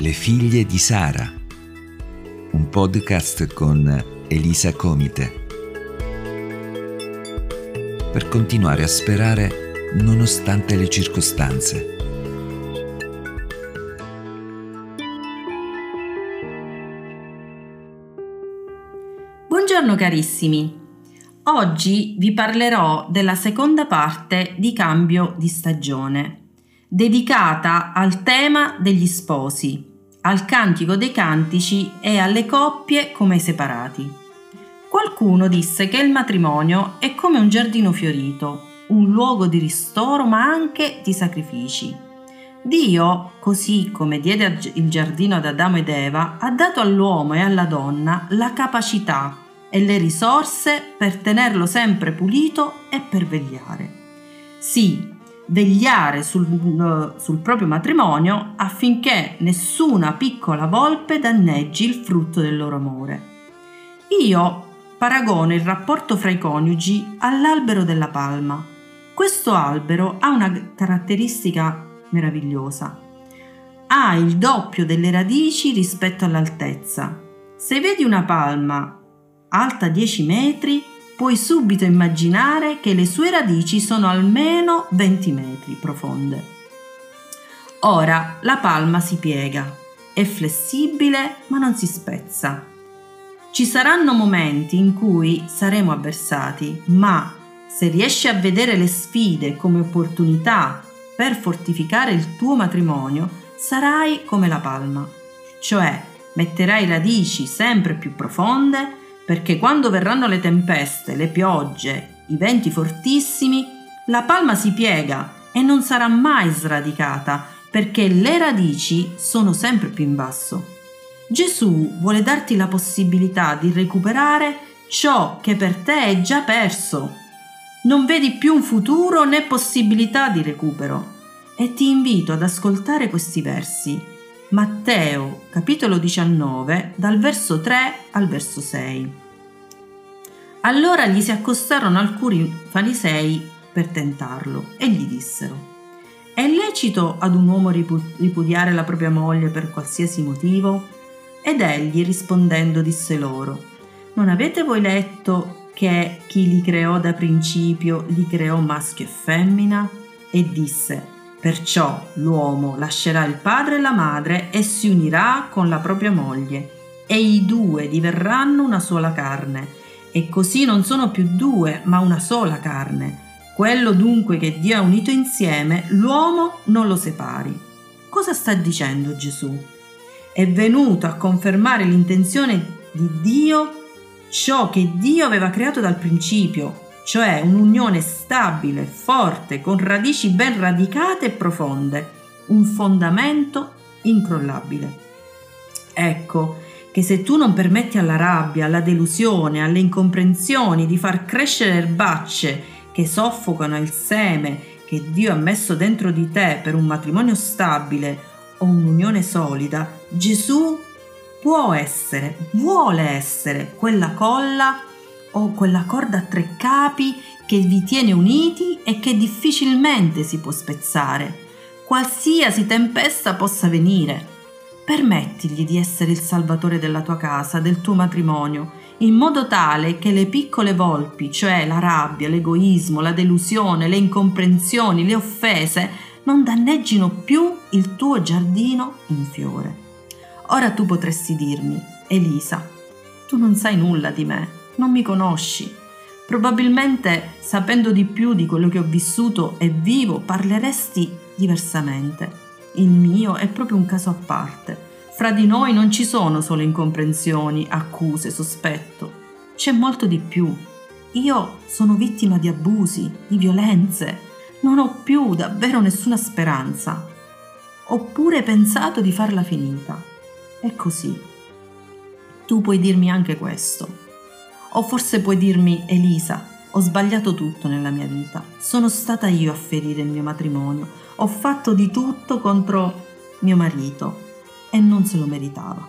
Le figlie di Sara, un podcast con Elisa Comite. Per continuare a sperare nonostante le circostanze. Buongiorno carissimi. Oggi vi parlerò della seconda parte di Cambio di stagione dedicata al tema degli sposi, al cantico dei cantici e alle coppie come ai separati. Qualcuno disse che il matrimonio è come un giardino fiorito, un luogo di ristoro ma anche di sacrifici. Dio, così come diede il giardino ad Adamo ed Eva, ha dato all'uomo e alla donna la capacità e le risorse per tenerlo sempre pulito e per vegliare. Sì, vegliare sul, uh, sul proprio matrimonio affinché nessuna piccola volpe danneggi il frutto del loro amore. Io paragono il rapporto fra i coniugi all'albero della palma. Questo albero ha una caratteristica meravigliosa. Ha il doppio delle radici rispetto all'altezza. Se vedi una palma alta 10 metri, puoi subito immaginare che le sue radici sono almeno 20 metri profonde. Ora la palma si piega, è flessibile ma non si spezza. Ci saranno momenti in cui saremo avversati, ma se riesci a vedere le sfide come opportunità per fortificare il tuo matrimonio, sarai come la palma, cioè metterai radici sempre più profonde perché quando verranno le tempeste, le piogge, i venti fortissimi, la palma si piega e non sarà mai sradicata perché le radici sono sempre più in basso. Gesù vuole darti la possibilità di recuperare ciò che per te è già perso. Non vedi più un futuro né possibilità di recupero. E ti invito ad ascoltare questi versi Matteo capitolo 19 dal verso 3 al verso 6. Allora gli si accostarono alcuni farisei per tentarlo e gli dissero È lecito ad un uomo ripudiare la propria moglie per qualsiasi motivo? Ed egli rispondendo disse loro Non avete voi letto che chi li creò da principio li creò maschio e femmina? E disse Perciò l'uomo lascerà il padre e la madre e si unirà con la propria moglie, e i due diverranno una sola carne. E così non sono più due, ma una sola carne. Quello dunque che Dio ha unito insieme, l'uomo non lo separi. Cosa sta dicendo Gesù? È venuto a confermare l'intenzione di Dio, ciò che Dio aveva creato dal principio, cioè un'unione stabile, forte, con radici ben radicate e profonde, un fondamento incrollabile. Ecco che se tu non permetti alla rabbia, alla delusione, alle incomprensioni di far crescere erbacce che soffocano il seme che Dio ha messo dentro di te per un matrimonio stabile o un'unione solida, Gesù può essere, vuole essere quella colla o quella corda a tre capi che vi tiene uniti e che difficilmente si può spezzare, qualsiasi tempesta possa venire. Permettigli di essere il salvatore della tua casa, del tuo matrimonio, in modo tale che le piccole volpi, cioè la rabbia, l'egoismo, la delusione, le incomprensioni, le offese, non danneggino più il tuo giardino in fiore. Ora tu potresti dirmi, Elisa, tu non sai nulla di me, non mi conosci. Probabilmente, sapendo di più di quello che ho vissuto e vivo, parleresti diversamente. Il mio è proprio un caso a parte. Fra di noi non ci sono solo incomprensioni, accuse, sospetto. C'è molto di più. Io sono vittima di abusi, di violenze. Non ho più davvero nessuna speranza. Ho pure pensato di farla finita. È così. Tu puoi dirmi anche questo. O forse puoi dirmi, Elisa, ho sbagliato tutto nella mia vita. Sono stata io a ferire il mio matrimonio. Ho fatto di tutto contro mio marito e non se lo meritava.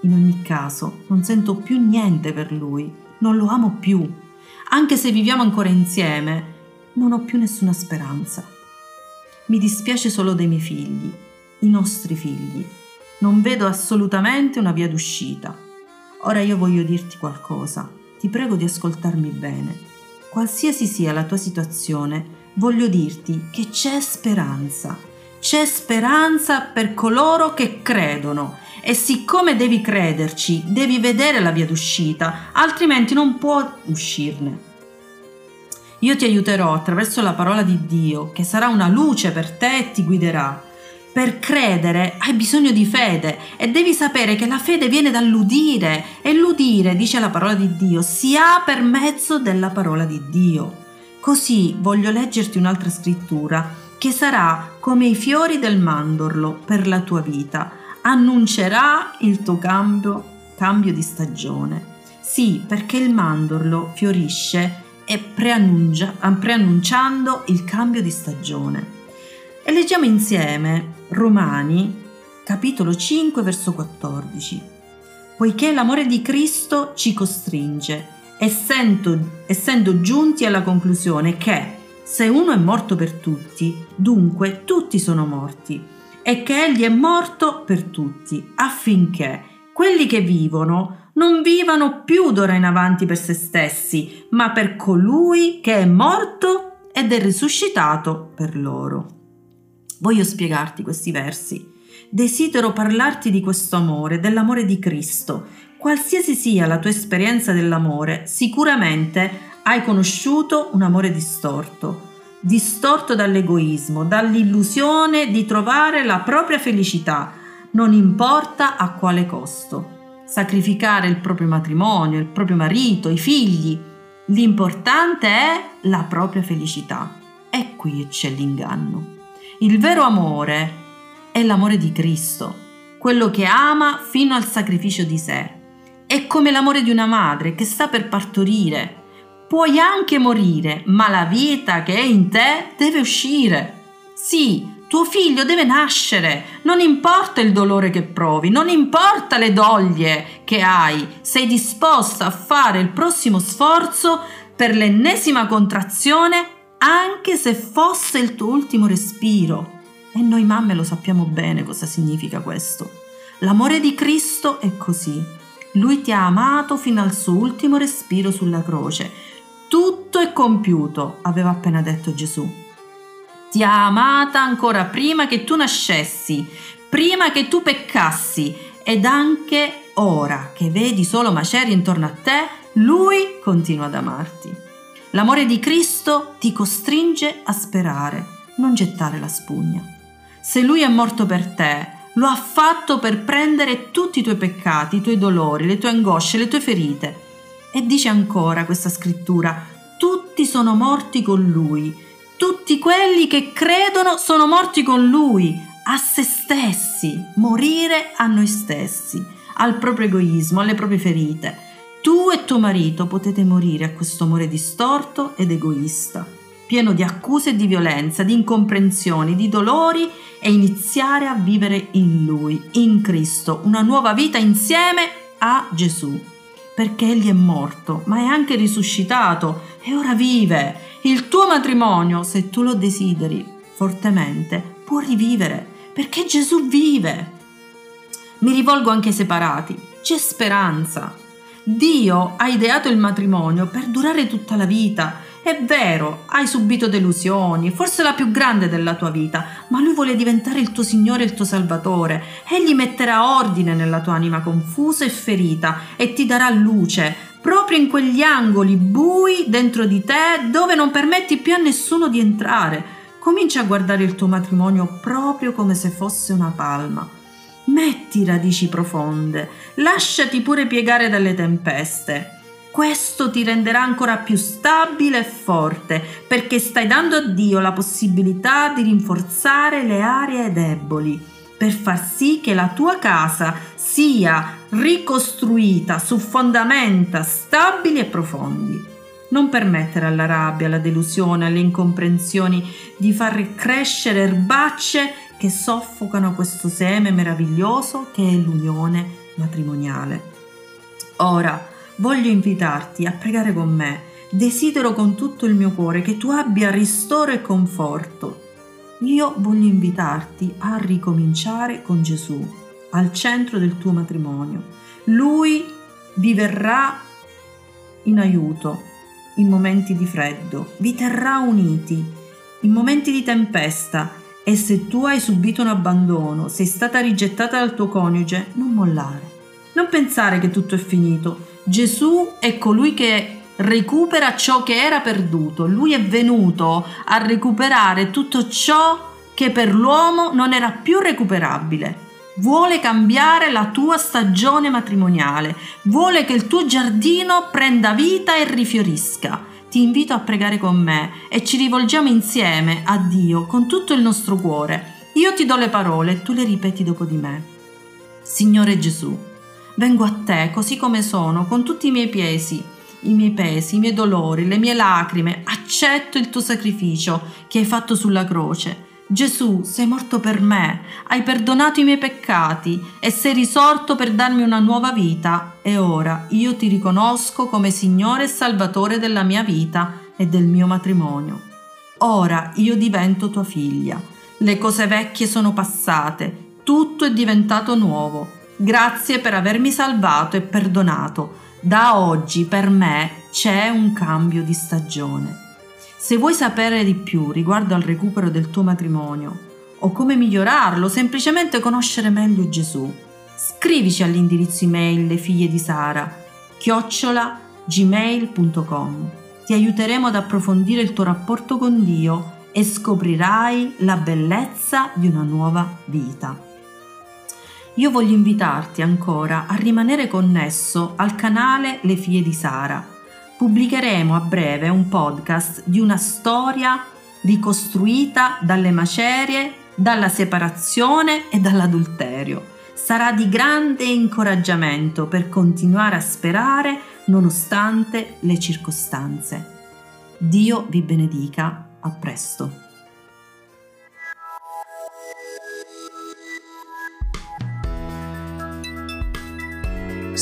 In ogni caso, non sento più niente per lui, non lo amo più. Anche se viviamo ancora insieme, non ho più nessuna speranza. Mi dispiace solo dei miei figli, i nostri figli. non vedo assolutamente una via d'uscita. Ora io voglio dirti qualcosa. Ti prego di ascoltarmi bene. Qualsiasi sia la tua situazione, voglio dirti che c'è speranza. C'è speranza per coloro che credono e siccome devi crederci, devi vedere la via d'uscita, altrimenti non puoi uscirne. Io ti aiuterò attraverso la parola di Dio, che sarà una luce per te e ti guiderà. Per credere hai bisogno di fede e devi sapere che la fede viene dall'udire e l'udire, dice la parola di Dio, si ha per mezzo della parola di Dio. Così voglio leggerti un'altra scrittura che sarà come i fiori del mandorlo per la tua vita, annuncerà il tuo cambio, cambio di stagione. Sì, perché il mandorlo fiorisce e preannuncia, preannunciando il cambio di stagione. E leggiamo insieme Romani capitolo 5 verso 14. Poiché l'amore di Cristo ci costringe, essendo, essendo giunti alla conclusione che se uno è morto per tutti, dunque tutti sono morti, e che egli è morto per tutti, affinché quelli che vivono non vivano più d'ora in avanti per se stessi, ma per colui che è morto ed è risuscitato per loro. Voglio spiegarti questi versi. Desidero parlarti di questo amore, dell'amore di Cristo. Qualsiasi sia la tua esperienza dell'amore, sicuramente hai conosciuto un amore distorto, distorto dall'egoismo, dall'illusione di trovare la propria felicità, non importa a quale costo. Sacrificare il proprio matrimonio, il proprio marito, i figli. L'importante è la propria felicità. E qui c'è l'inganno. Il vero amore è l'amore di Cristo, quello che ama fino al sacrificio di sé. È come l'amore di una madre che sta per partorire. Puoi anche morire, ma la vita che è in te deve uscire. Sì, tuo figlio deve nascere, non importa il dolore che provi, non importa le doglie che hai, sei disposta a fare il prossimo sforzo per l'ennesima contrazione anche se fosse il tuo ultimo respiro. E noi mamme lo sappiamo bene cosa significa questo. L'amore di Cristo è così. Lui ti ha amato fino al suo ultimo respiro sulla croce. Tutto è compiuto, aveva appena detto Gesù. Ti ha amata ancora prima che tu nascessi, prima che tu peccassi ed anche ora che vedi solo macerie intorno a te, lui continua ad amarti. L'amore di Cristo ti costringe a sperare, non gettare la spugna. Se Lui è morto per te, lo ha fatto per prendere tutti i tuoi peccati, i tuoi dolori, le tue angosce, le tue ferite. E dice ancora questa scrittura, tutti sono morti con Lui, tutti quelli che credono sono morti con Lui, a se stessi, morire a noi stessi, al proprio egoismo, alle proprie ferite tu e tuo marito potete morire a questo amore distorto ed egoista, pieno di accuse e di violenza, di incomprensioni, di dolori e iniziare a vivere in Lui, in Cristo, una nuova vita insieme a Gesù. Perché Egli è morto, ma è anche risuscitato e ora vive. Il tuo matrimonio, se tu lo desideri fortemente, può rivivere, perché Gesù vive. Mi rivolgo anche ai separati. C'è speranza. Dio ha ideato il matrimonio per durare tutta la vita. È vero, hai subito delusioni, forse la più grande della tua vita, ma Lui vuole diventare il tuo Signore e il tuo Salvatore. Egli metterà ordine nella tua anima confusa e ferita e ti darà luce, proprio in quegli angoli bui dentro di te dove non permetti più a nessuno di entrare. Comincia a guardare il tuo matrimonio proprio come se fosse una palma Metti radici profonde, lasciati pure piegare dalle tempeste. Questo ti renderà ancora più stabile e forte perché stai dando a Dio la possibilità di rinforzare le aree deboli per far sì che la tua casa sia ricostruita su fondamenta stabili e profondi. Non permettere alla rabbia, alla delusione, alle incomprensioni di far crescere erbacce che soffocano questo seme meraviglioso che è l'unione matrimoniale. Ora voglio invitarti a pregare con me. Desidero con tutto il mio cuore che tu abbia ristoro e conforto. Io voglio invitarti a ricominciare con Gesù. al centro del tuo matrimonio. Lui vi verrà in aiuto in momenti di freddo, vi terrà uniti in momenti di tempesta e se tu hai subito un abbandono, sei stata rigettata dal tuo coniuge, non mollare. Non pensare che tutto è finito. Gesù è colui che recupera ciò che era perduto. Lui è venuto a recuperare tutto ciò che per l'uomo non era più recuperabile. Vuole cambiare la tua stagione matrimoniale, vuole che il tuo giardino prenda vita e rifiorisca. Ti invito a pregare con me e ci rivolgiamo insieme a Dio con tutto il nostro cuore. Io ti do le parole e tu le ripeti dopo di me. Signore Gesù, vengo a te così come sono, con tutti i miei pesi, i miei pesi, i miei dolori, le mie lacrime, accetto il tuo sacrificio che hai fatto sulla croce Gesù, sei morto per me, hai perdonato i miei peccati e sei risorto per darmi una nuova vita e ora io ti riconosco come Signore e Salvatore della mia vita e del mio matrimonio. Ora io divento tua figlia. Le cose vecchie sono passate, tutto è diventato nuovo. Grazie per avermi salvato e perdonato. Da oggi per me c'è un cambio di stagione. Se vuoi sapere di più riguardo al recupero del tuo matrimonio o come migliorarlo, semplicemente conoscere meglio Gesù, scrivici all'indirizzo email le figlie di Sara chiocciola gmail.com. Ti aiuteremo ad approfondire il tuo rapporto con Dio e scoprirai la bellezza di una nuova vita. Io voglio invitarti ancora a rimanere connesso al canale Le figlie di Sara pubblicheremo a breve un podcast di una storia ricostruita dalle macerie, dalla separazione e dall'adulterio. Sarà di grande incoraggiamento per continuare a sperare nonostante le circostanze. Dio vi benedica, a presto.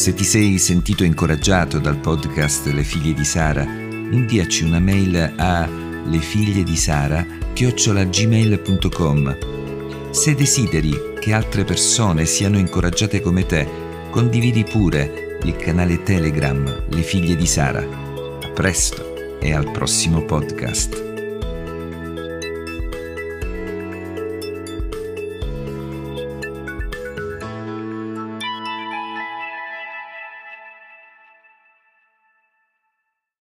Se ti sei sentito incoraggiato dal podcast Le figlie di Sara, inviaci una mail a lefigliedisara@gmail.com. Se desideri che altre persone siano incoraggiate come te, condividi pure il canale Telegram Le figlie di Sara. A presto e al prossimo podcast.